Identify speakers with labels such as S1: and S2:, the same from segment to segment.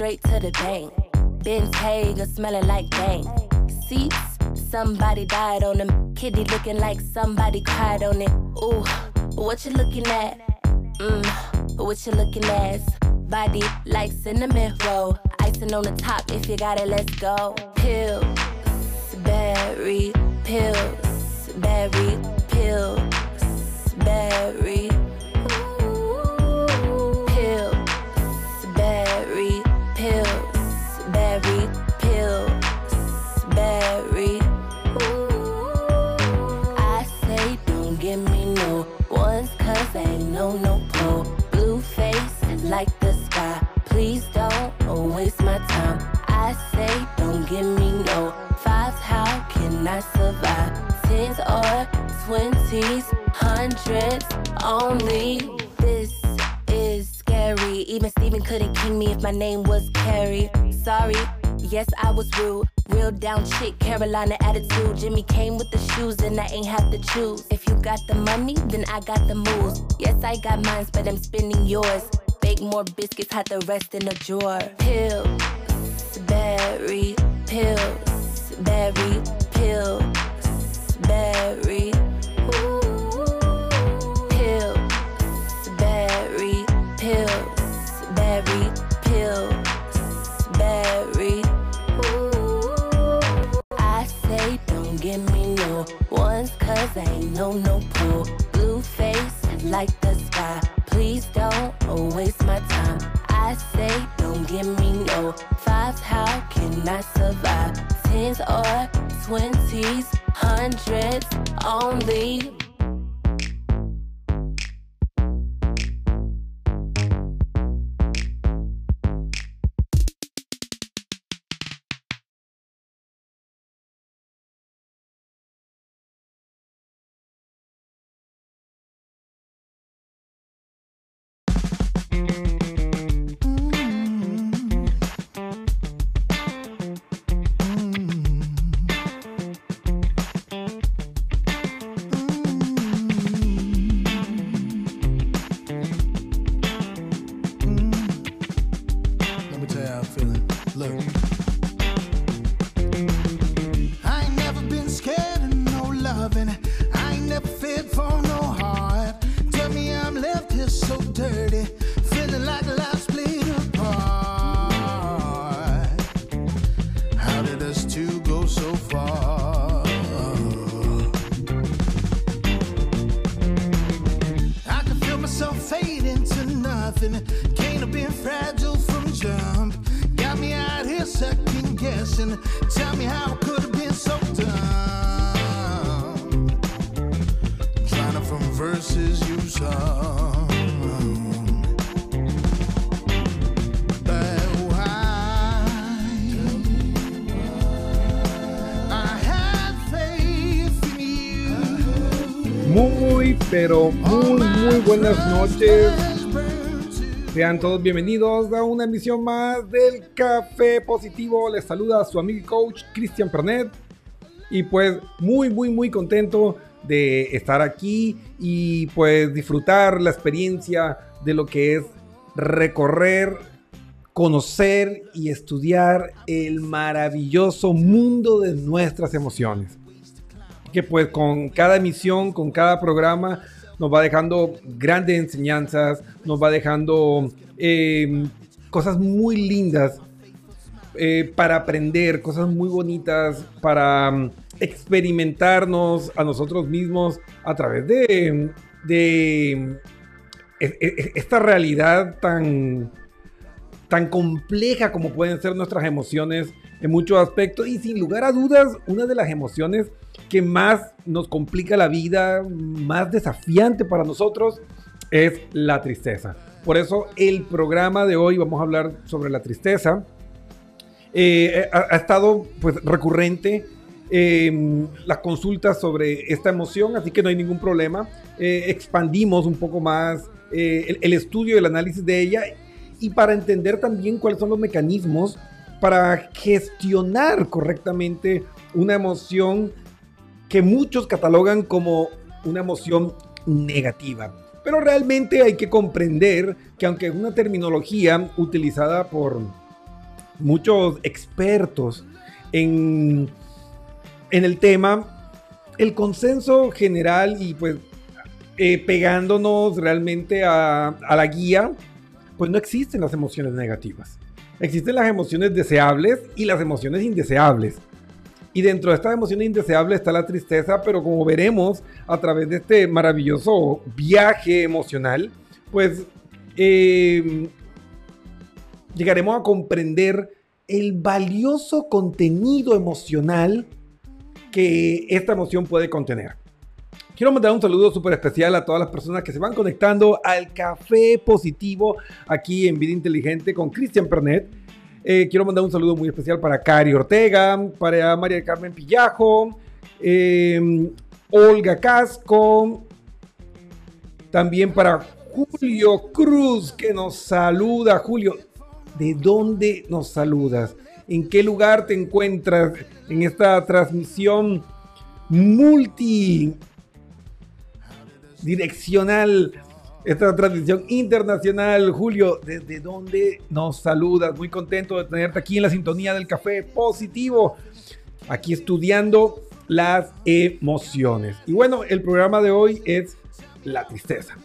S1: straight to the bank. Ben's Hager smelling like bank. Seats, somebody died on them. Kitty looking like somebody cried on it. Ooh, what you looking at? Mmm, what you looking at? Body like cinnamon roll. Icing on the top, if you got it, let's go. Pills, berry, pills, berry, pills, berry. Twenties, hundreds only. This is scary. Even Steven couldn't king me if my name was Carrie. Sorry, yes, I was rude. Real down chick, Carolina attitude. Jimmy came with the shoes, and I ain't have to choose. If you got the money, then I got the moves. Yes, I got mine, but I'm spending yours. Bake more biscuits, hide the rest in a drawer. Pills, berry, pills, berry, pills, berry. Cause ain't no no pull. Blue face like the sky. Please don't waste my time. I say don't give me no fives. How can I survive? Tens or twenties, hundreds only.
S2: Pero muy, muy buenas noches. Sean todos bienvenidos a una emisión más del Café Positivo. Les saluda su amigo y coach Cristian Pernet. Y pues muy, muy, muy contento de estar aquí y pues disfrutar la experiencia de lo que es recorrer, conocer y estudiar el maravilloso mundo de nuestras emociones que pues con cada emisión, con cada programa, nos va dejando grandes enseñanzas, nos va dejando eh, cosas muy lindas eh, para aprender, cosas muy bonitas para mm, experimentarnos a nosotros mismos a través de, de e- e- esta realidad tan, tan compleja como pueden ser nuestras emociones en muchos aspectos. Y sin lugar a dudas una de las emociones que más nos complica la vida, más desafiante para nosotros es la tristeza. Por eso el programa de hoy vamos a hablar sobre la tristeza. Eh, ha, ha estado pues recurrente eh, las consultas sobre esta emoción, así que no hay ningún problema. Eh, expandimos un poco más eh, el, el estudio el análisis de ella y para entender también cuáles son los mecanismos para gestionar correctamente una emoción que muchos catalogan como una emoción negativa. Pero realmente hay que comprender que aunque es una terminología utilizada por muchos expertos en, en el tema, el consenso general y pues eh, pegándonos realmente a, a la guía, pues no existen las emociones negativas. Existen las emociones deseables y las emociones indeseables. Y dentro de estas emociones indeseables está la tristeza, pero como veremos a través de este maravilloso viaje emocional, pues eh, llegaremos a comprender el valioso contenido emocional que esta emoción puede contener. Quiero mandar un saludo súper especial a todas las personas que se van conectando al café positivo aquí en Vida Inteligente con Cristian Pernet. Eh, quiero mandar un saludo muy especial para Cari Ortega, para María Carmen Pillajo, eh, Olga Casco, también para Julio Cruz que nos saluda. Julio, ¿de dónde nos saludas? ¿En qué lugar te encuentras en esta transmisión multidireccional? Esta transmisión internacional. Julio, ¿desde dónde nos saludas? Muy contento de tenerte aquí en la sintonía del café positivo, aquí estudiando las emociones. Y bueno, el programa de hoy es la tristeza.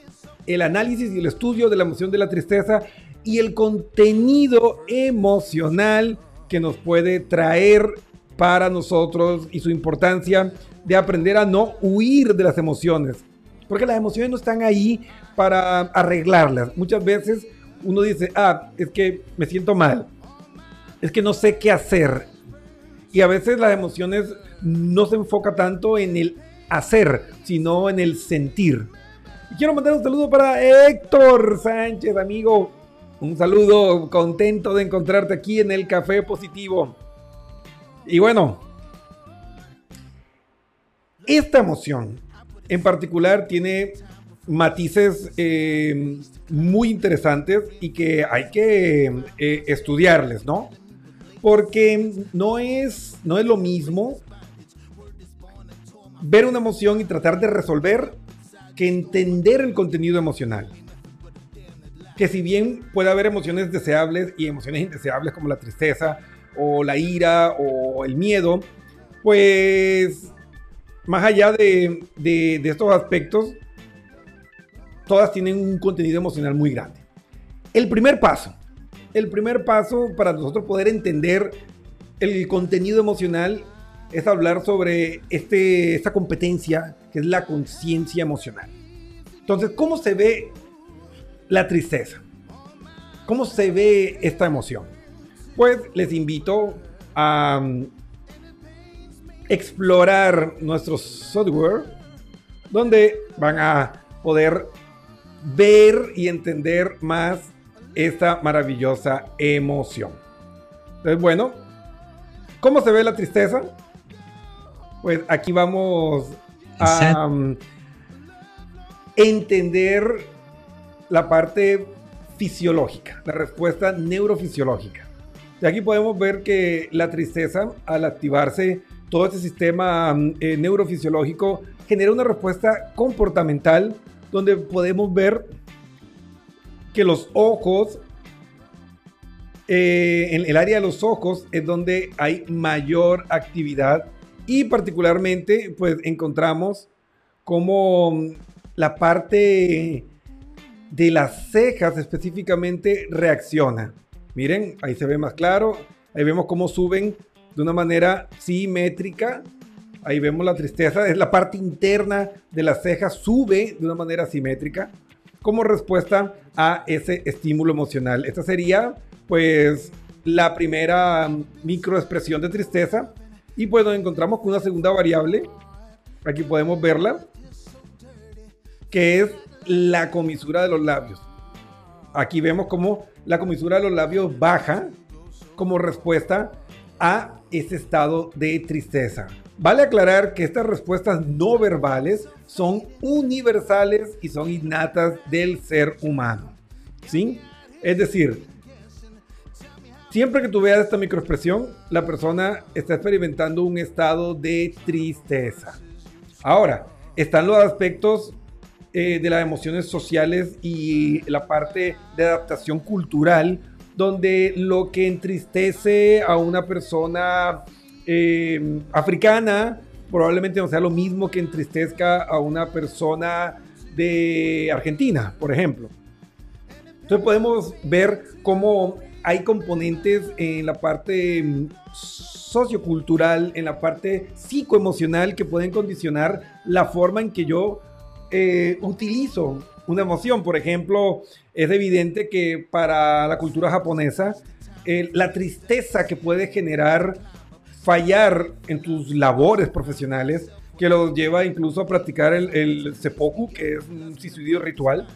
S2: El análisis y el estudio de la emoción de la tristeza y el contenido emocional que nos puede traer para nosotros y su importancia de aprender a no huir de las emociones. Porque las emociones no están ahí para arreglarlas. Muchas veces uno dice, ah, es que me siento mal, es que no sé qué hacer. Y a veces las emociones no se enfoca tanto en el hacer, sino en el sentir. Quiero mandar un saludo para Héctor Sánchez, amigo. Un saludo, contento de encontrarte aquí en el Café Positivo. Y bueno, esta emoción en particular tiene matices eh, muy interesantes y que hay que eh, estudiarles, ¿no? Porque no es, no es lo mismo ver una emoción y tratar de resolver que entender el contenido emocional. Que si bien puede haber emociones deseables y emociones indeseables como la tristeza o la ira o el miedo, pues más allá de, de estos aspectos, todas tienen un contenido emocional muy grande. El primer paso, el primer paso para nosotros poder entender el contenido emocional es hablar sobre este, esta competencia que es la conciencia emocional. Entonces, ¿cómo se ve la tristeza? ¿Cómo se ve esta emoción? Pues les invito a explorar nuestro software donde van a poder ver y entender más esta maravillosa emoción. Entonces, bueno, ¿cómo se ve la tristeza? Pues aquí vamos a um, entender la parte fisiológica, la respuesta neurofisiológica. Y aquí podemos ver que la tristeza, al activarse todo este sistema um, eh, neurofisiológico, genera una respuesta comportamental donde podemos ver que los ojos, eh, en el área de los ojos es donde hay mayor actividad y particularmente pues encontramos como la parte de las cejas específicamente reacciona. Miren, ahí se ve más claro, ahí vemos cómo suben de una manera simétrica Ahí vemos la tristeza, es la parte interna de la ceja, sube de una manera simétrica como respuesta a ese estímulo emocional. Esta sería pues la primera microexpresión de tristeza y pues nos encontramos con una segunda variable, aquí podemos verla, que es la comisura de los labios. Aquí vemos como la comisura de los labios baja como respuesta a ese estado de tristeza. Vale aclarar que estas respuestas no verbales son universales y son innatas del ser humano. ¿Sí? Es decir, siempre que tú veas esta microexpresión, la persona está experimentando un estado de tristeza. Ahora, están los aspectos eh, de las emociones sociales y la parte de adaptación cultural, donde lo que entristece a una persona eh, africana probablemente no sea lo mismo que entristezca a una persona de Argentina, por ejemplo. Entonces podemos ver cómo hay componentes en la parte mm, sociocultural, en la parte psicoemocional que pueden condicionar la forma en que yo eh, utilizo una emoción. Por ejemplo, es evidente que para la cultura japonesa, la tristeza que puede generar fallar en tus labores profesionales, que los lleva incluso a practicar el, el seppuku, que es un suicidio ritual,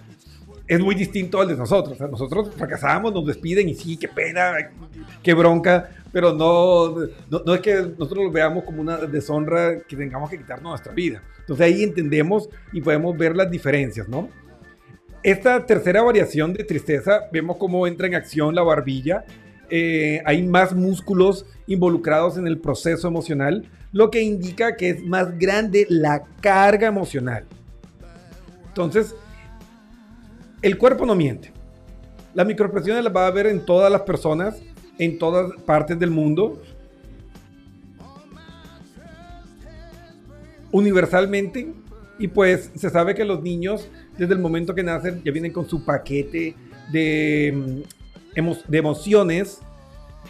S2: es muy distinto al de nosotros. nosotros fracasamos, nos despiden y sí, qué pena, qué bronca, pero no, no, es que nosotros lo veamos como una deshonra que tengamos que quitarnos nuestra vida. Entonces ahí entendemos y podemos ver las diferencias, ¿no? Esta tercera variación de tristeza, vemos cómo entra en acción la barbilla. Eh, hay más músculos involucrados en el proceso emocional, lo que indica que es más grande la carga emocional. Entonces, el cuerpo no miente. Las microexpresiones las va a ver en todas las personas, en todas partes del mundo. Universalmente. Y pues se sabe que los niños, desde el momento que nacen, ya vienen con su paquete de, mm, de emociones,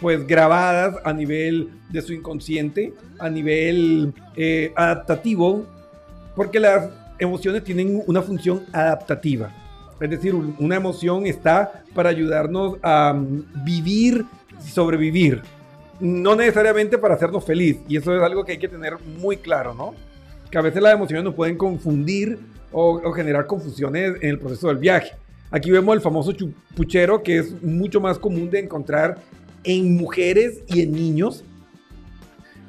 S2: pues grabadas a nivel de su inconsciente, a nivel eh, adaptativo, porque las emociones tienen una función adaptativa. Es decir, una emoción está para ayudarnos a mm, vivir y sobrevivir. No necesariamente para hacernos feliz. Y eso es algo que hay que tener muy claro, ¿no? Que a veces las emociones nos pueden confundir o, generar confusiones en el proceso del viaje. Aquí vemos el famoso puchero que es mucho más común de encontrar en mujeres y en niños.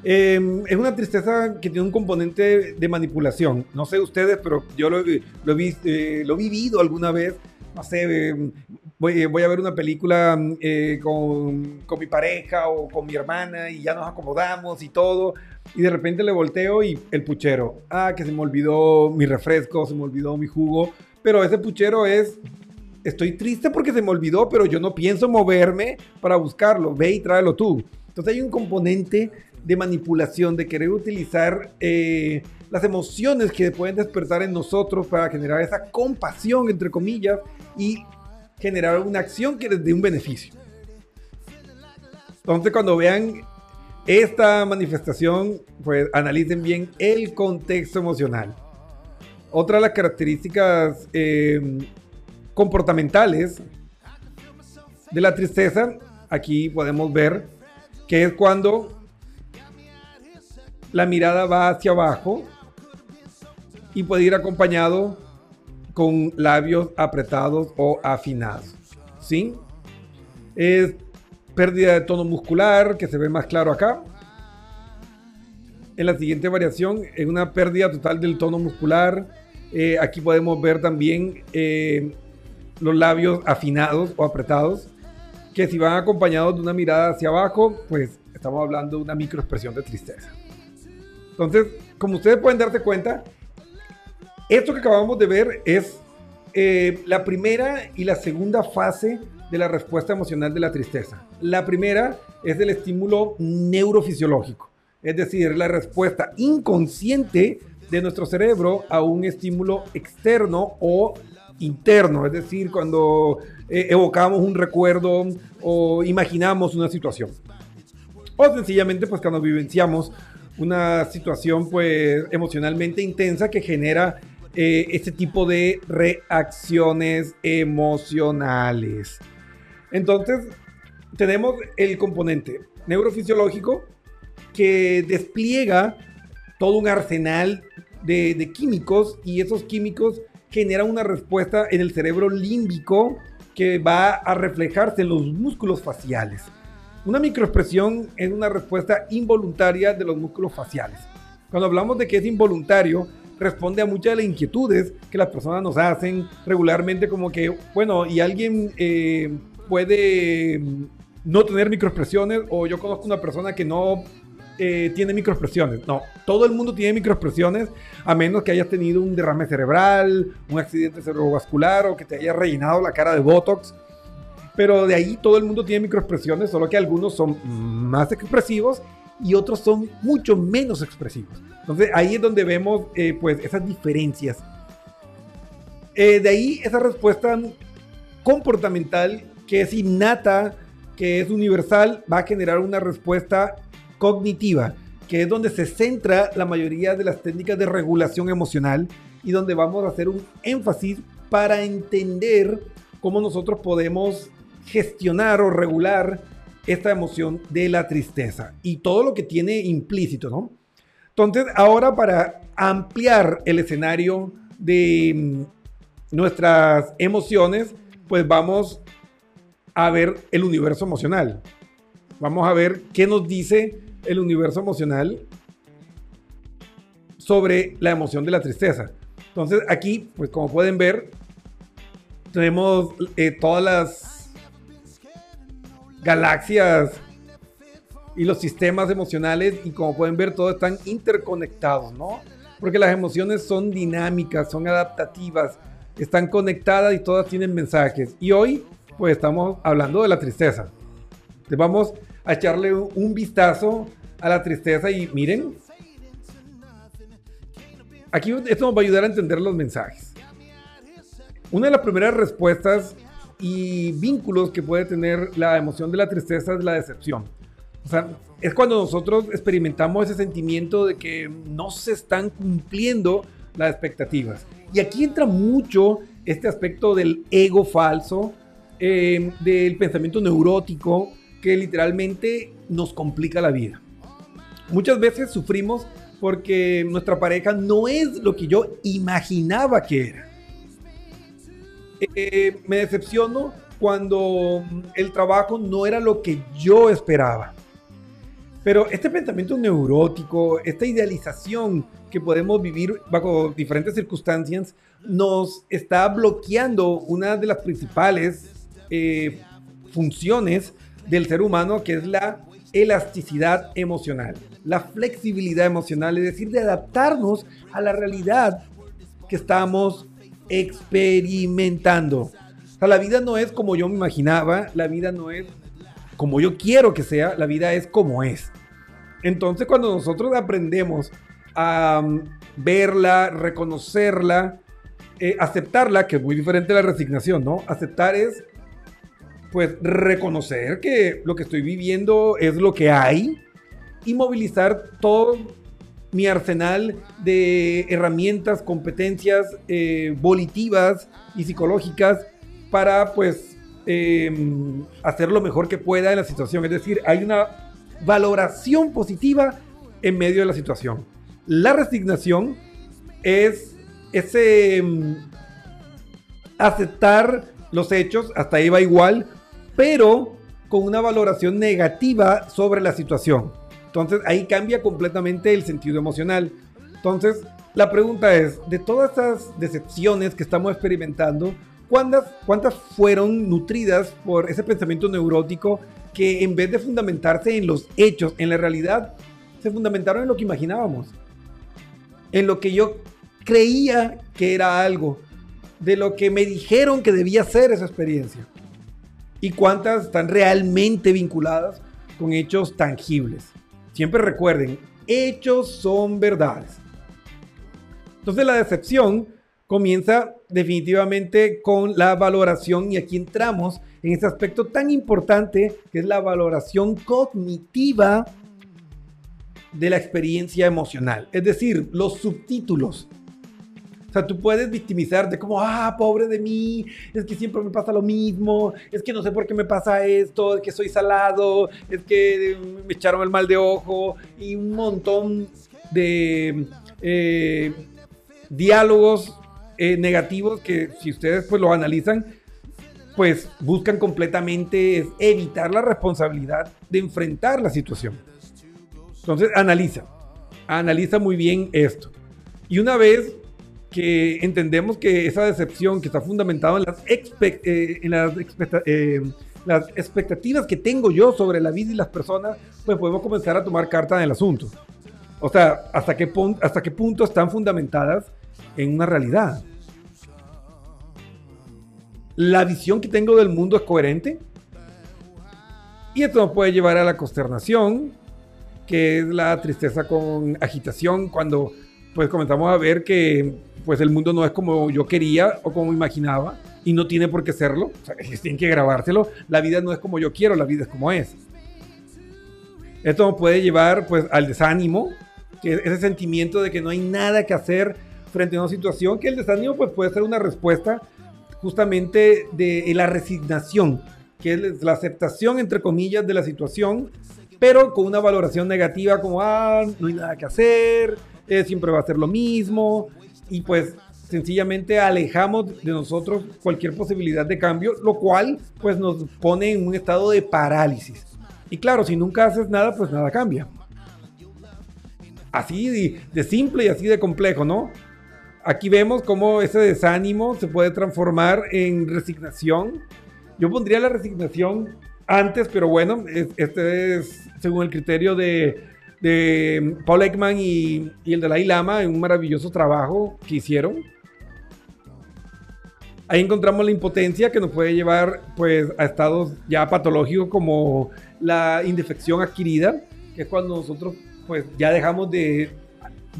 S2: Em, es una tristeza que tiene un componente de manipulación. No sé ustedes, pero yo lo, lo, eh, lo he vivido alguna vez. No sé, em, voy, voy, a ver una película eh, con, con, mi pareja o con mi hermana y ya nos acomodamos y todo. Y de repente le volteo y el puchero. Ah, que se me olvidó mi refresco, se me olvidó mi jugo. Pero ese puchero es estoy triste porque se me olvidó, pero yo no pienso moverme para buscarlo. Ve y tráelo tú. Entonces hay un componente de manipulación, de querer utilizar eh, las emociones que pueden despertar en nosotros para generar esa compasión, entre comillas, y generar una acción que les dé un beneficio. Entonces cuando vean esta manifestación, pues analicen bien el contexto emocional. Otra de las características eh, comportamentales de la tristeza, aquí podemos ver que es cuando la mirada va hacia abajo y puede ir acompañado con labios apretados o afinados. ¿Sí? Pérdida de tono muscular, que se ve más claro acá. En la siguiente variación, es una pérdida total del tono muscular. Eh, aquí podemos ver también eh, los labios afinados o apretados, que si van acompañados de una mirada hacia abajo, pues estamos hablando de una microexpresión de tristeza. Entonces, como ustedes pueden darse cuenta, esto que acabamos de ver es eh, la primera y la segunda fase de la respuesta emocional de la tristeza. La primera es el estímulo neurofisiológico, es decir, la respuesta inconsciente de nuestro cerebro a un estímulo externo o interno, es decir, cuando eh, evocamos un recuerdo o imaginamos una situación. O sencillamente pues cuando vivenciamos una situación pues emocionalmente intensa que genera eh, este tipo de reacciones emocionales. Entonces, tenemos el componente neurofisiológico que despliega todo un arsenal de, químicos y esos químicos genera una respuesta en el cerebro límbico que va a reflejarse en los músculos faciales. Una microexpresión es una respuesta involuntaria de los músculos faciales. Cuando hablamos de que es involuntario, responde a muchas de las inquietudes que las personas nos hacen regularmente, como que, bueno, y alguien eh, puede no tener microexpresiones, o yo conozco una persona que no eh, tiene microexpresiones. No, todo el mundo tiene microexpresiones, a menos que hayas tenido un derrame cerebral, un accidente cerebrovascular o que te haya rellenado la cara de Botox. Pero de ahí todo el mundo tiene microexpresiones, solo que algunos son más expresivos y otros son mucho menos expresivos. Entonces ahí es donde vemos eh, pues esas diferencias. Eh, de ahí esa respuesta comportamental que es innata, que es universal, va a generar una respuesta cognitiva, que es donde se centra la mayoría de las técnicas de regulación emocional y donde vamos a hacer un énfasis para entender cómo nosotros podemos gestionar o regular esta emoción de la tristeza y todo lo que tiene implícito, ¿no? Entonces, ahora para ampliar el escenario de mm, nuestras emociones, pues vamos a ver el universo emocional. Vamos a ver qué nos dice el universo emocional sobre la emoción de la tristeza. Entonces aquí, pues como pueden ver, tenemos eh, todas las galaxias y los sistemas emocionales y como pueden ver todos están interconectados, ¿no? Porque las emociones son dinámicas, son adaptativas, están conectadas y todas tienen mensajes. Y hoy, pues estamos hablando de la tristeza. Entonces vamos a echarle un vistazo a la tristeza y miren, aquí esto nos va a ayudar a entender los mensajes. Una de las primeras respuestas y vínculos que puede tener la emoción de la tristeza es la decepción. O sea, es cuando nosotros experimentamos ese sentimiento de que no se están cumpliendo las expectativas. Y aquí entra mucho este aspecto del ego falso, eh, del pensamiento neurótico, que literalmente nos complica la vida. Muchas veces sufrimos porque nuestra pareja no es lo que yo imaginaba que era. Eh, me decepciono cuando el trabajo no era lo que yo esperaba. Pero este pensamiento neurótico, esta idealización que podemos vivir bajo diferentes circunstancias, nos está bloqueando una de las principales eh, funciones del ser humano, que es la elasticidad emocional, la flexibilidad emocional, es decir, de adaptarnos a la realidad que estamos experimentando. O sea, la vida no es como yo me imaginaba, la vida no es como yo quiero que sea, la vida es como es. Entonces, cuando nosotros aprendemos a um, verla, reconocerla, eh, aceptarla, que es muy diferente a la resignación, ¿no? Aceptar es pues reconocer que lo que estoy viviendo es lo que hay y movilizar todo mi arsenal de herramientas, competencias eh, volitivas y psicológicas para pues em, hacer lo mejor que pueda en la situación. Es decir, hay una valoración positiva en medio de la situación. La resignación es ese em, aceptar los hechos, hasta ahí va igual, pero con una valoración negativa sobre la situación. Entonces ahí cambia completamente el sentido emocional. Entonces la pregunta es, de todas estas decepciones que estamos experimentando, ¿cuántas, cuántas fueron nutridas por ese pensamiento neurótico que en vez de fundamentarse en los hechos, en la realidad, se fundamentaron en lo que imaginábamos? En lo que yo creía que era algo, de lo que me dijeron que debía ser esa experiencia y cuántas están realmente vinculadas con hechos tangibles. Siempre recuerden, hechos son verdades. Entonces la decepción comienza definitivamente con la valoración y aquí entramos en este aspecto tan importante que es la valoración cognitiva de la experiencia emocional, es decir, los subtítulos o sea, tú puedes victimizarte como, ah, pobre de mí, es que siempre me pasa lo mismo, es que no sé por qué me pasa esto, es que soy salado, es que me echaron el mal de ojo y un montón de eh, diálogos eh, negativos que si ustedes pues lo analizan, pues buscan completamente evitar la responsabilidad de enfrentar la situación. Entonces analiza, analiza muy bien esto. Y una vez que entendemos que esa decepción que está fundamentada en las, eh, en las eh, las expectativas que tengo yo sobre la vida y las personas, pues podemos comenzar a tomar carta en el asunto. O sea, ¿hasta qué, hasta qué punto están fundamentadas en una realidad? ¿La visión que tengo del mundo es coherente? Y esto nos puede llevar a la consternación, que es la tristeza con agitación, cuando pues comenzamos a ver que pues el mundo no es como yo quería o como imaginaba y no tiene por qué serlo, o sea, tienen que grabárselo, la vida no es como yo quiero, la vida es como es. Esto puede llevar pues al desánimo, que es ese sentimiento de que no hay nada que hacer frente a una situación, que el desánimo pues puede ser una respuesta justamente de la resignación, que es la aceptación entre comillas de la situación, pero con una valoración negativa como, ah, no hay nada que hacer, eh, siempre va a ser lo mismo, y pues sencillamente alejamos de nosotros cualquier posibilidad de cambio, lo cual pues nos pone en un estado de parálisis. Y claro, si nunca haces nada, pues nada cambia. Así de, de simple y así de complejo, ¿no? Aquí vemos cómo ese desánimo se puede transformar en resignación. Yo pondría la resignación antes, pero bueno, este es según el criterio de de Paul Ekman y, el Dalai Lama en un maravilloso trabajo que hicieron. Ahí encontramos la impotencia que nos puede llevar pues a estados ya patológicos como la indefección adquirida, que es cuando nosotros pues ya dejamos de,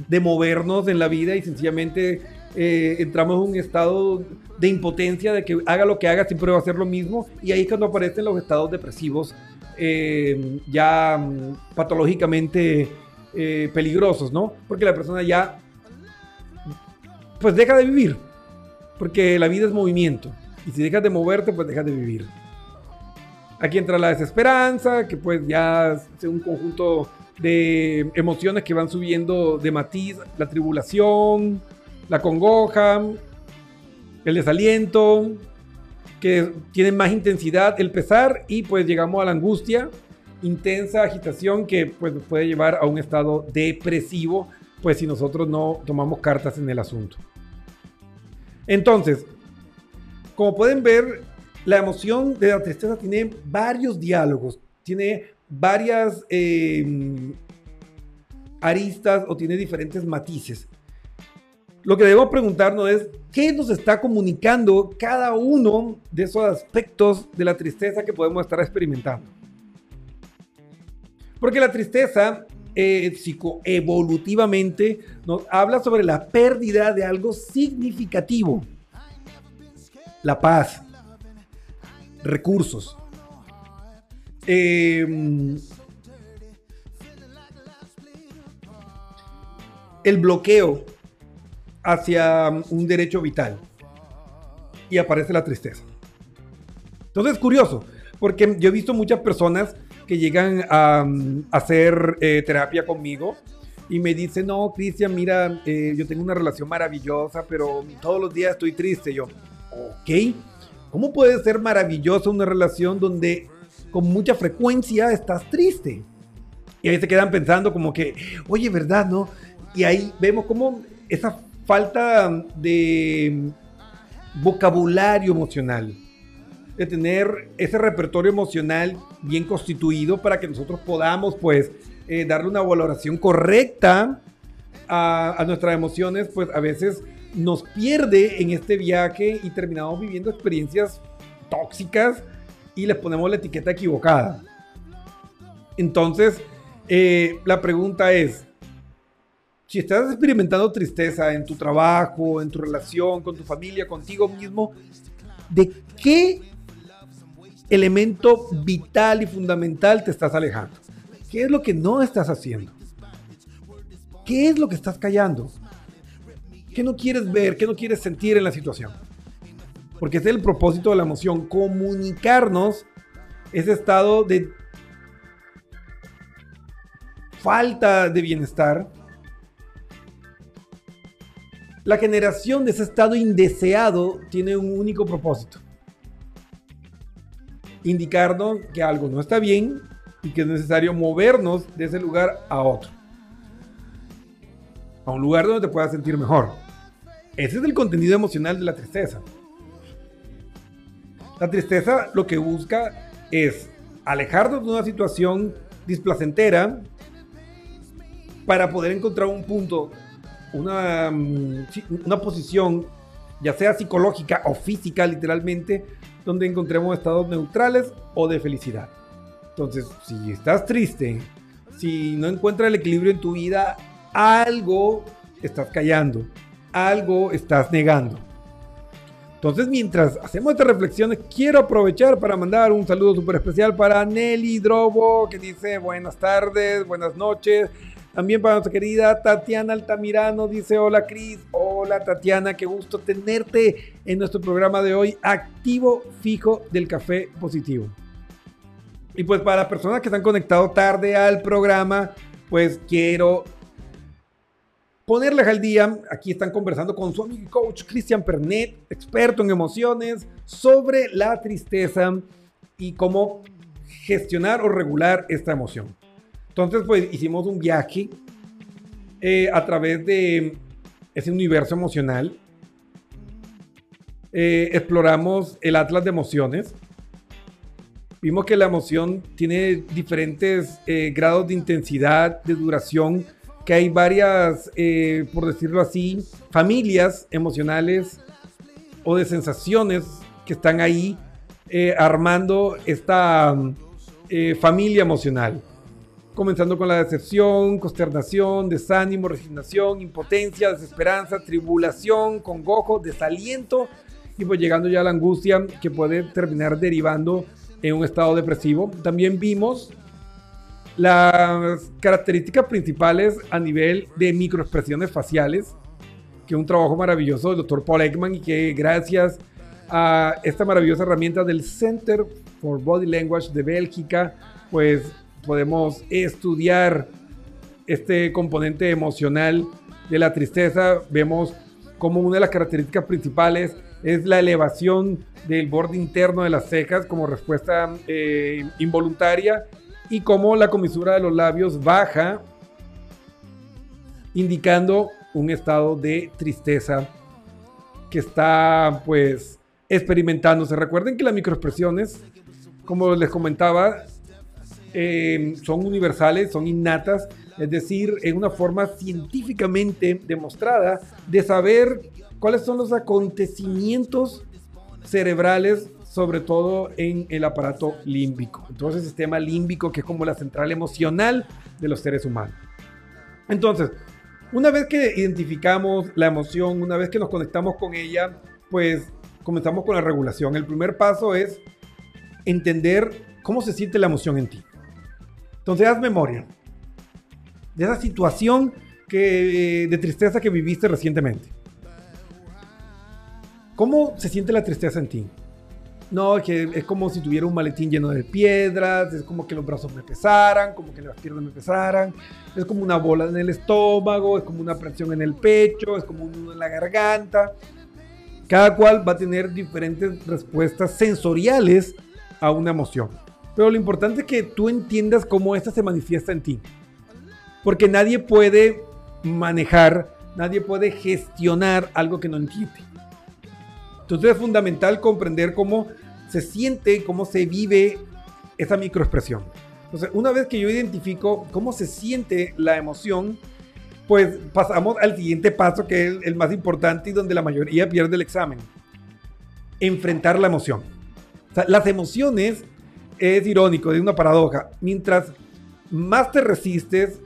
S2: de movernos en la vida y sencillamente eh, entramos en un estado de impotencia, de que haga lo que haga siempre va a ser lo mismo y ahí es cuando aparecen los estados depresivos eh, ya mm, patológicamente eh, peligrosos, ¿no? Porque la persona ya, pues deja de vivir, porque la vida es movimiento, y si dejas de moverte, pues dejas de vivir. Aquí entra la desesperanza, que pues ya es un conjunto de emociones que van subiendo de matiz, la tribulación, la congoja, el desaliento, que tienen más intensidad el pesar y pues llegamos a la angustia, intensa agitación que pues puede llevar a un estado depresivo, pues si nosotros no tomamos cartas en el asunto. Entonces, como pueden ver, la emoción de la tristeza tiene varios diálogos, tiene varias eh, aristas o tiene diferentes matices. Lo que debemos preguntarnos es, ¿qué nos está comunicando cada uno de esos aspectos de la tristeza que podemos estar experimentando? Porque la tristeza eh, psicoevolutivamente nos habla sobre la pérdida de algo significativo. La paz, recursos, em, el bloqueo hacia un derecho vital. Y aparece la tristeza. Entonces es curioso, porque yo he visto muchas personas que llegan a, hacer eh, terapia conmigo y me dicen, no, Cristian, mira, eh, yo tengo una relación maravillosa, pero todos los días estoy triste. Yo, ok, ¿cómo puede ser maravillosa una relación donde con mucha frecuencia estás triste? Y ahí se quedan pensando como que, oye, ¿verdad? ¿No? Y ahí vemos cómo esa falta de vocabulario emocional, de tener ese repertorio emocional bien constituido para que nosotros podamos pues eh, darle una valoración correcta a, nuestras emociones, pues a veces nos pierde en este viaje y terminamos viviendo experiencias tóxicas y les ponemos la etiqueta equivocada. Entonces, eh, la pregunta es, si estás experimentando tristeza en tu trabajo, en tu relación, con tu familia, contigo mismo, ¿de qué elemento vital y fundamental te estás alejando? ¿Qué es lo que no estás haciendo? ¿Qué es lo que estás callando? ¿Qué no quieres ver? ¿Qué no quieres sentir en la situación? Porque es el propósito de la emoción, comunicarnos ese estado de falta de bienestar, la generación de ese estado indeseado tiene un único propósito. Indicarnos que algo no está bien y que es necesario movernos de ese lugar a otro. A un lugar donde te puedas sentir mejor. Ese es el contenido emocional de la tristeza. La tristeza lo que busca es alejarnos de una situación displacentera para poder encontrar un punto, una, mm, una posición, ya sea psicológica o física literalmente, donde encontremos estados neutrales o de felicidad. Entonces, si estás triste, si no encuentras el equilibrio en tu vida, algo estás callando, algo estás negando. Entonces, mientras hacemos estas reflexiones, quiero aprovechar para mandar un saludo súper especial para Nelly Drobo, que dice buenas tardes, buenas noches. También para nuestra querida Tatiana Altamirano, dice hola Cris, hola Tatiana, qué gusto tenerte en nuestro programa de hoy, activo fijo del café positivo. Y pues para las personas que están conectados tarde al programa, pues quiero ponerles al día. Aquí están conversando con su amigo y coach Cristian Pernet, experto en emociones, sobre la tristeza y cómo gestionar o regular esta emoción. Entonces, pues hicimos un viaje eh, a través de ese universo emocional. Eh, exploramos el Atlas de Emociones. Vimos que la emoción tiene diferentes eh, grados de intensidad, de duración, que hay varias, por decirlo así, familias emocionales o de sensaciones que están ahí armando esta familia emocional. Comenzando con la decepción, consternación, desánimo, resignación, impotencia, desesperanza, tribulación, congojo, desaliento y pues llegando ya a la angustia que puede terminar derivando en un estado depresivo. También vimos las características principales a nivel de microexpresiones faciales, que es un trabajo maravilloso del doctor Paul Ekman y que gracias a esta maravillosa herramienta del Center for Body Language de Bélgica, pues podemos estudiar este componente emocional de la tristeza. Vemos como una de las características principales es la elevación del borde interno de las cejas como respuesta eh, involuntaria y cómo la comisura de los labios baja, indicando un estado de tristeza que está pues experimentándose. Recuerden que las microexpresiones, como les comentaba, eh, son universales, son innatas, es decir, es una forma científicamente demostrada de saber cuáles son los acontecimientos cerebrales sobre todo en el aparato límbico. Entonces, el sistema límbico, que es como la central emocional de los seres humanos. Entonces, una vez que identificamos la emoción, una vez que nos conectamos con ella, pues comenzamos con la regulación. El primer paso es entender cómo se siente la emoción en ti. Entonces, haz memoria de esa situación que, de tristeza que viviste recientemente. ¿Cómo se siente la tristeza en ti? No, que es como si tuviera un maletín lleno de piedras, es como que los brazos me pesaran, como que las piernas me pesaran, es como una bola en el estómago, es como una presión en el pecho, es como un nudo en la garganta. Cada cual va a tener diferentes respuestas sensoriales a una emoción. Pero lo importante es que tú entiendas cómo esta se manifiesta en ti. Porque nadie puede manejar, nadie puede gestionar algo que no entiende. Entonces es fundamental comprender cómo se siente, cómo se vive esa microexpresión. Entonces, una vez que yo identifico cómo se siente la emoción, pues pasamos al siguiente paso que es el más importante y donde la mayoría pierde el examen. Enfrentar la emoción. O sea, las emociones es irónico, es una paradoja. Mientras más te resistes,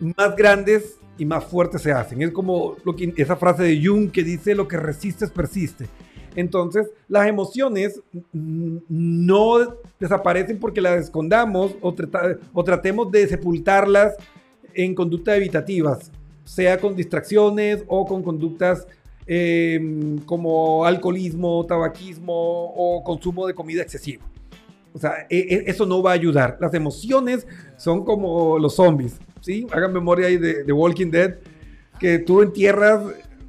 S2: más grandes y más fuertes se hacen. Es como esa frase de Jung que dice lo que resistes persiste. Entonces, las emociones no desaparecen porque las escondamos o, o tratemos de sepultarlas en conductas evitativas, sea con distracciones o con conductas em, como alcoholismo, tabaquismo o consumo de comida excesivo. O sea, e, e, eso no va a ayudar. Las emociones son como los zombies, ¿sí? Hagan memoria ahí de, Walking Dead, que tú entierras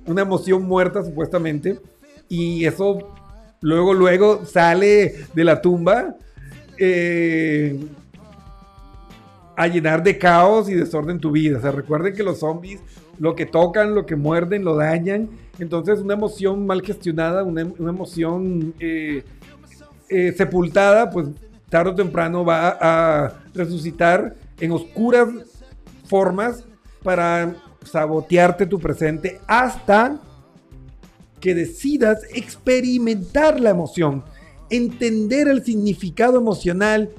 S2: una emoción muerta supuestamente y eso luego, luego sale de la tumba eh, a llenar de caos y desorden tu vida. O sea, recuerden que los zombies lo que tocan, lo que muerden, lo dañan. Entonces, una emoción mal gestionada, una, emoción eh, eh, sepultada, pues tarde o temprano va a resucitar en oscuras formas para sabotearte tu presente hasta que decidas experimentar la emoción, entender el significado emocional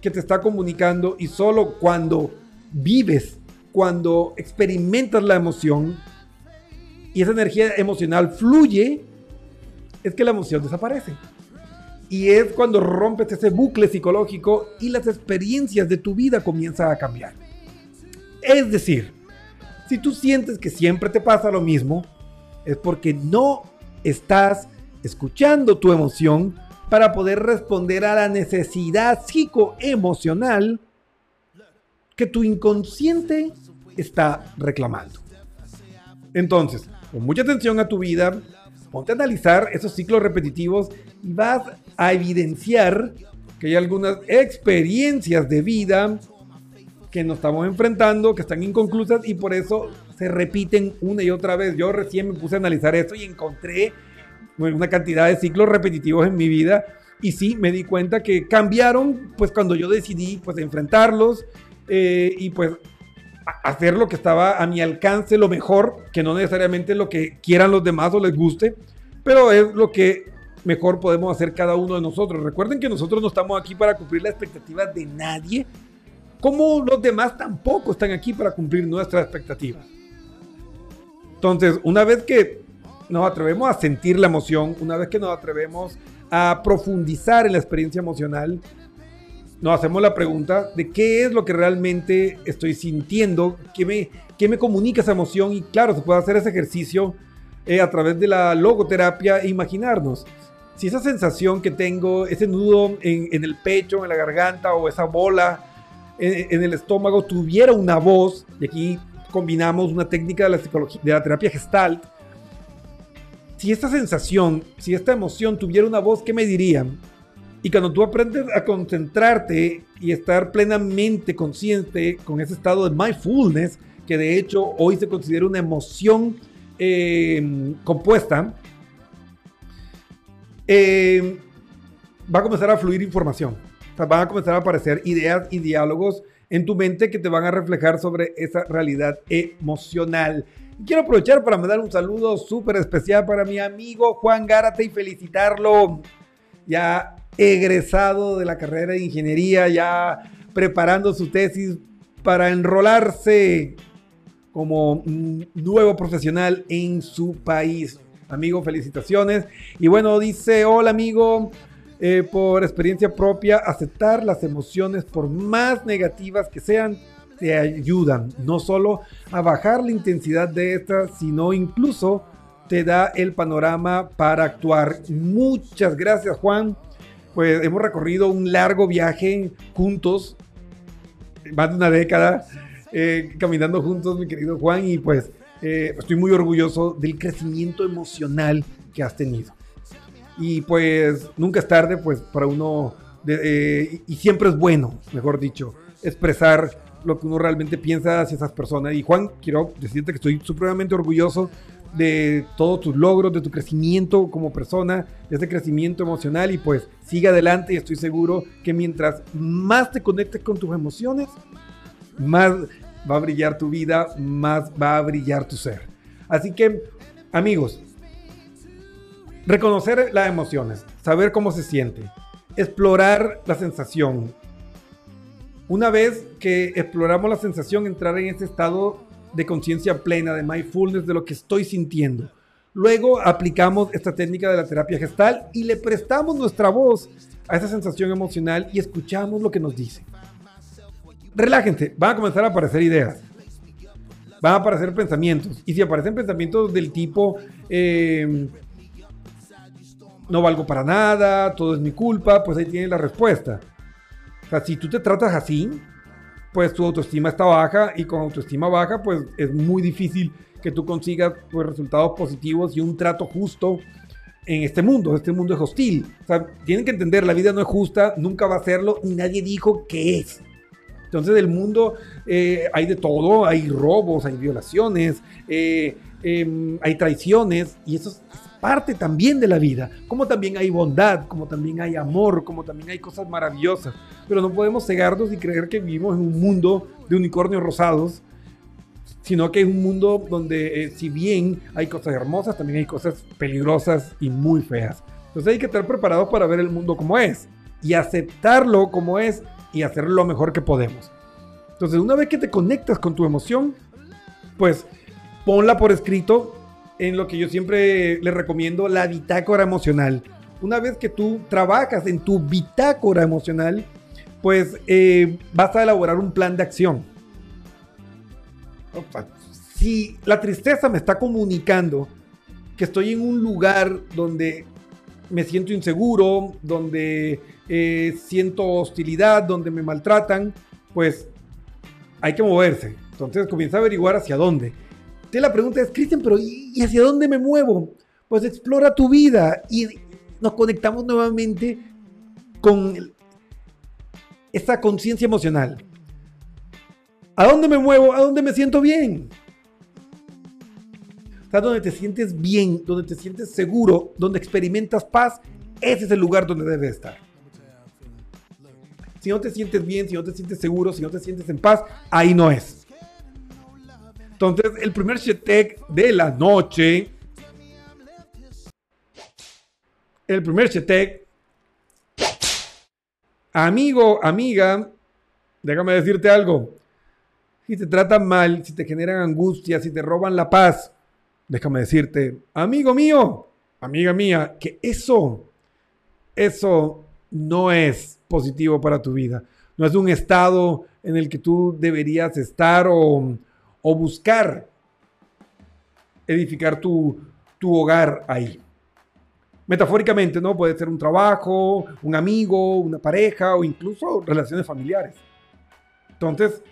S2: que te está comunicando y solo cuando vives, cuando experimentas la emoción y esa energía emocional fluye, es que la emoción desaparece. Y es cuando rompes ese bucle psicológico y las experiencias de tu vida comienzan a cambiar. Es decir, si tú sientes que siempre te pasa lo mismo, es porque no estás escuchando tu emoción para poder responder a la necesidad psicoemocional que tu inconsciente está reclamando. Entonces, con mucha atención a tu vida, ponte a analizar esos ciclos repetitivos y vas a evidenciar que hay algunas experiencias de vida que nos estamos enfrentando, que están inconclusas y por eso se repiten una y otra vez. Yo recién me puse a analizar esto y encontré una cantidad de ciclos repetitivos en mi vida y sí me di cuenta que cambiaron pues cuando yo decidí pues enfrentarlos eh, y pues hacer lo que estaba a mi alcance, lo mejor, que no necesariamente lo que quieran los demás o les guste, pero es lo que mejor podemos hacer cada uno de nosotros. Recuerden que nosotros no estamos aquí para cumplir las expectativas de nadie, como los demás tampoco están aquí para cumplir nuestras expectativas. Entonces, una vez que nos atrevemos a sentir la emoción, una vez que nos atrevemos a profundizar en la experiencia emocional, nos hacemos la pregunta de qué es lo que realmente estoy sintiendo, qué me, qué me comunica esa emoción y claro, se puede hacer ese ejercicio eh, a través de la logoterapia e imaginarnos. Si esa sensación que tengo, ese nudo en, el pecho, en la garganta o esa bola en, el estómago tuviera una voz, y aquí combinamos una técnica de la psicología, de la terapia gestalt, si esta sensación, si esta emoción tuviera una voz, ¿qué me dirían? Y cuando tú aprendes a concentrarte y estar plenamente consciente con ese estado de mindfulness, que de hecho hoy se considera una emoción eh, compuesta, eh, va a comenzar a fluir información. van a comenzar a aparecer ideas y diálogos en tu mente que te van a reflejar sobre esa realidad emocional. Quiero aprovechar para mandar un saludo súper especial para mi amigo Juan Gárate y felicitarlo. Ya egresado de la carrera de ingeniería, ya preparando su tesis para enrolarse como nuevo profesional en su país. Amigo, felicitaciones. Y bueno, dice, hola amigo, eh, por experiencia propia, aceptar las emociones, por más negativas que sean, te ayudan no solo a bajar la intensidad de estas, sino incluso te da el panorama para actuar. Muchas gracias, Juan pues hemos recorrido un largo viaje juntos, más de una década, eh, caminando juntos, mi querido Juan, y pues eh, estoy muy orgulloso del crecimiento emocional que has tenido. Y pues nunca es tarde, pues para uno, eh, y siempre es bueno, mejor dicho, expresar lo que uno realmente piensa hacia esas personas. Y Juan, quiero decirte que estoy supremamente orgulloso de todos tus logros, de tu crecimiento como persona, de ese crecimiento emocional y pues sigue adelante y estoy seguro que mientras más te conectes con tus emociones, más va a brillar tu vida, más va a brillar tu ser. Así que, amigos, reconocer las emociones, saber cómo se siente, explorar la sensación. Una vez que exploramos la sensación, entrar en ese estado de conciencia plena, de mindfulness, de lo que estoy sintiendo. Luego aplicamos esta técnica de la terapia gestal y le prestamos nuestra voz a esa sensación emocional y escuchamos lo que nos dice. Relájense, van a comenzar a aparecer ideas, van a aparecer pensamientos. Y si aparecen pensamientos del tipo, eh, no valgo para nada, todo es mi culpa, pues ahí tiene la respuesta. O sea, si tú te tratas así, pues tu autoestima está baja y con autoestima baja, pues es muy difícil que tú consigas pues, resultados positivos y un trato justo en este mundo. Este mundo es hostil. O sea, tienen que entender, la vida no es justa, nunca va a serlo y nadie dijo que es. Entonces, el mundo eh, hay de todo, hay robos, hay violaciones, eh, em, hay traiciones y eso es parte también de la vida, como también hay bondad, como también hay amor, como también hay cosas maravillosas. Pero no podemos cegarnos y creer que vivimos en un mundo de unicornios rosados, sino que es un mundo donde eh, si bien hay cosas hermosas, también hay cosas peligrosas y muy feas. Entonces hay que estar preparados para ver el mundo como es y aceptarlo como es y hacer lo mejor que podemos. Entonces, una vez que te conectas con tu emoción, pues ponla por escrito en lo que yo siempre le recomiendo, la bitácora emocional. Una vez que tú trabajas en tu bitácora emocional, pues eh, vas a elaborar un plan de acción. Si la tristeza me está comunicando que estoy en un lugar donde me siento inseguro, donde eh, siento hostilidad, donde me maltratan, pues hay que moverse. Entonces comienza a averiguar hacia dónde. Entonces la pregunta es, Cristian, pero ¿y hacia dónde me muevo? Pues explora tu vida y nos conectamos nuevamente con esa conciencia emocional. ¿A dónde me muevo? ¿A dónde me siento bien? O donde te sientes bien, donde te sientes seguro, donde experimentas paz, ese es el lugar donde debes estar. Si no te sientes bien, si no te sientes seguro, si no te sientes en paz, ahí no es. Entonces, el primer chetek de la noche. El primer chetek. Amigo, amiga, déjame decirte algo. Si te tratan mal, si te generan angustia, si te roban la paz, déjame decirte, amigo mío, amiga mía, que eso, eso no es positivo para tu vida. No es un estado en el que tú deberías estar o, buscar edificar tu, tu hogar ahí. Metafóricamente, ¿no? Puede ser un trabajo, un amigo, una pareja o incluso relaciones familiares. Entonces,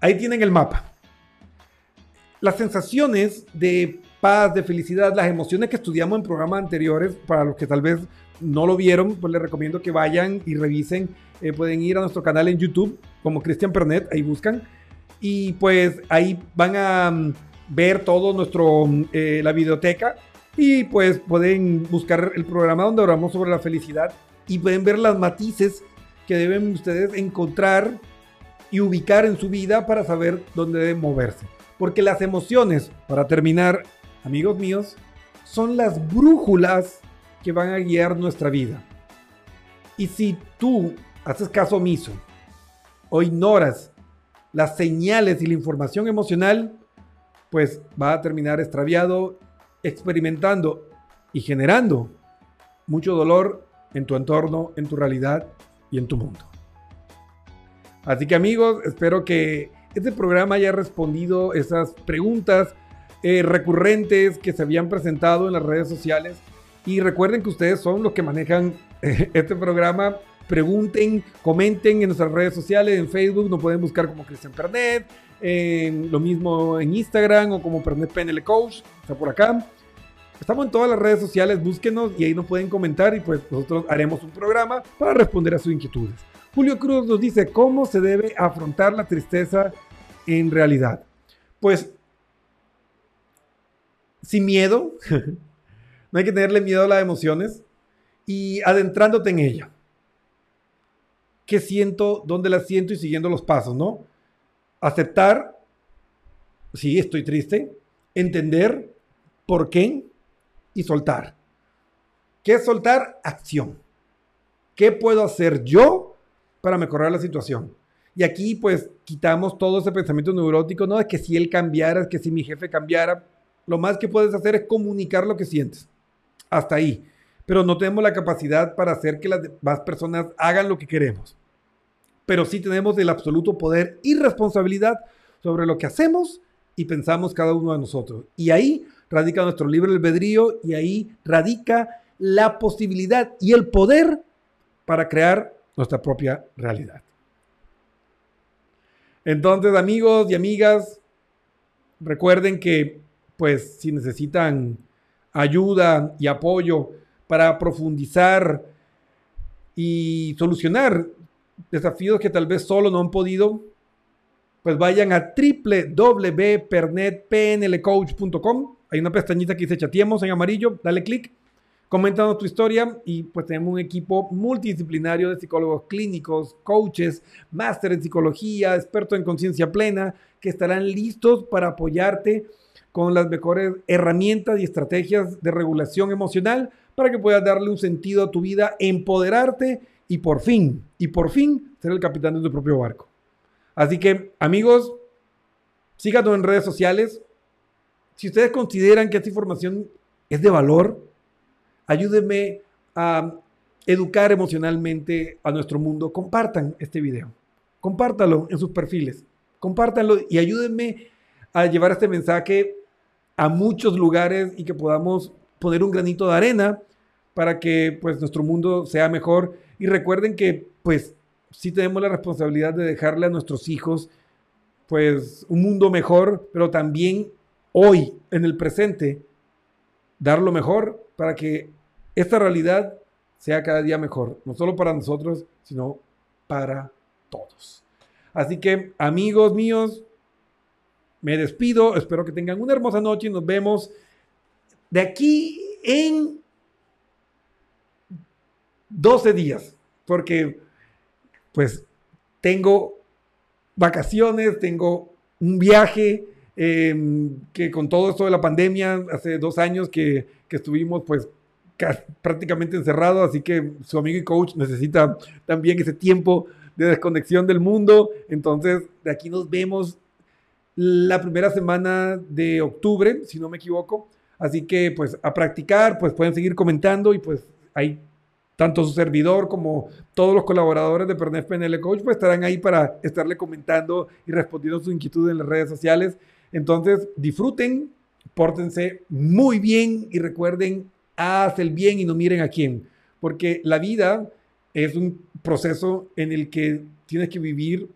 S2: ahí tienen el mapa. Las sensaciones de paz, de felicidad, las emociones que estudiamos en programas anteriores, para los que tal vez no lo vieron, pues les recomiendo que vayan y revisen. Eh, pueden ir a nuestro canal en YouTube como Cristian Pernet, ahí buscan. Y pues ahí van a mm, ver todo nuestro, mm, eh, la biblioteca y pues pueden buscar el programa donde hablamos sobre la felicidad y pueden ver las matices que deben ustedes encontrar y ubicar en su vida para saber dónde deben moverse. Porque las emociones, para terminar, amigos míos, son las brújulas que van a guiar nuestra vida. Y si tú haces caso omiso o ignoras las señales y la información emocional, pues va a terminar extraviado, experimentando y generando mucho dolor en tu entorno, en tu realidad y en tu mundo. Así que amigos, espero que este programa haya respondido esas preguntas eh, recurrentes que se habían presentado en las redes sociales y recuerden que ustedes son los que manejan eh, este programa. Pregunten, comenten en nuestras redes sociales, en Facebook, nos pueden buscar como Cristian Pernet, lo mismo en Instagram o como Pernet PNL Coach, está por acá. Estamos en todas las redes sociales, búsquenos y ahí nos pueden comentar y pues nosotros haremos un programa para responder a sus inquietudes. Julio Cruz nos dice cómo se debe afrontar la tristeza en realidad. Pues sin miedo, No hay que tenerle miedo a las emociones y adentrándote en ella. ¿Qué siento? ¿Dónde la siento? Y siguiendo los pasos, ¿no? Aceptar, sí, estoy triste. Entender por qué y soltar. ¿Qué es soltar? Acción. ¿Qué puedo hacer yo para mejorar la situación? Y aquí pues quitamos todo ese pensamiento neurótico, ¿no? De que si él cambiara, que si mi jefe cambiara, lo más que puedes hacer es comunicar lo que sientes hasta ahí. Pero no tenemos la capacidad para hacer que las demás personas hagan lo que queremos. Pero sí tenemos el absoluto poder y responsabilidad sobre lo que hacemos y pensamos cada uno de nosotros. Y ahí radica nuestro libre albedrío y ahí radica la posibilidad y el poder para crear nuestra propia realidad. Entonces, amigos y amigas, recuerden que, pues, si necesitan ayuda y apoyo para profundizar y solucionar desafíos que tal vez solo no han podido, pues vayan a www.pernetpnlcoach.com. Hay una pestañita que dice chateemos en amarillo, dale clic Coméntanos tu historia y pues tenemos un equipo multidisciplinario de psicólogos clínicos, coaches, máster en psicología, expertos en conciencia plena, que estarán listos para apoyarte con las mejores herramientas y estrategias de regulación emocional para que puedas darle un sentido a tu vida, empoderarte y por fin, y por fin ser el capitán de tu propio barco. Así que, amigos, síganos en redes sociales. Si ustedes consideran que esta información es de valor, ayúdenme a educar emocionalmente a nuestro mundo. Compartan este video. Compártalo en sus perfiles. Compártanlo y ayúdenme a llevar este mensaje a muchos lugares y que podamos poner un granito de arena para que pues nuestro mundo sea mejor y recuerden que pues sí tenemos la responsabilidad de dejarle a nuestros hijos pues un mundo mejor, pero también hoy en el presente dar lo mejor para que esta realidad sea cada día mejor, no solo para nosotros, sino para todos. Así que, amigos míos, me despido, espero que tengan una hermosa noche y nos vemos de aquí en 12 días, porque pues tengo vacaciones, tengo un viaje, em, que con todo esto de la pandemia, hace dos años que, que estuvimos pues prácticamente encerrado, así que su amigo y coach necesita también ese tiempo de desconexión del mundo. Entonces, de aquí nos vemos la primera semana de octubre, si no me equivoco. Así que, pues, a practicar, pues pueden seguir comentando y pues hay tanto su servidor como todos los colaboradores de Pernef PNL Coach, pues estarán ahí para estarle comentando y respondiendo sus inquietudes en las redes sociales. Entonces, disfruten, pórtense muy bien y recuerden haz el bien y no miren a quién. Porque la vida es un proceso en el que tienes que vivir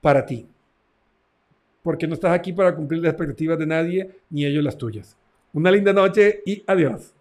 S2: para ti. Porque no estás aquí para cumplir las expectativas de nadie, ni ellos las tuyas. Una linda noche y adiós.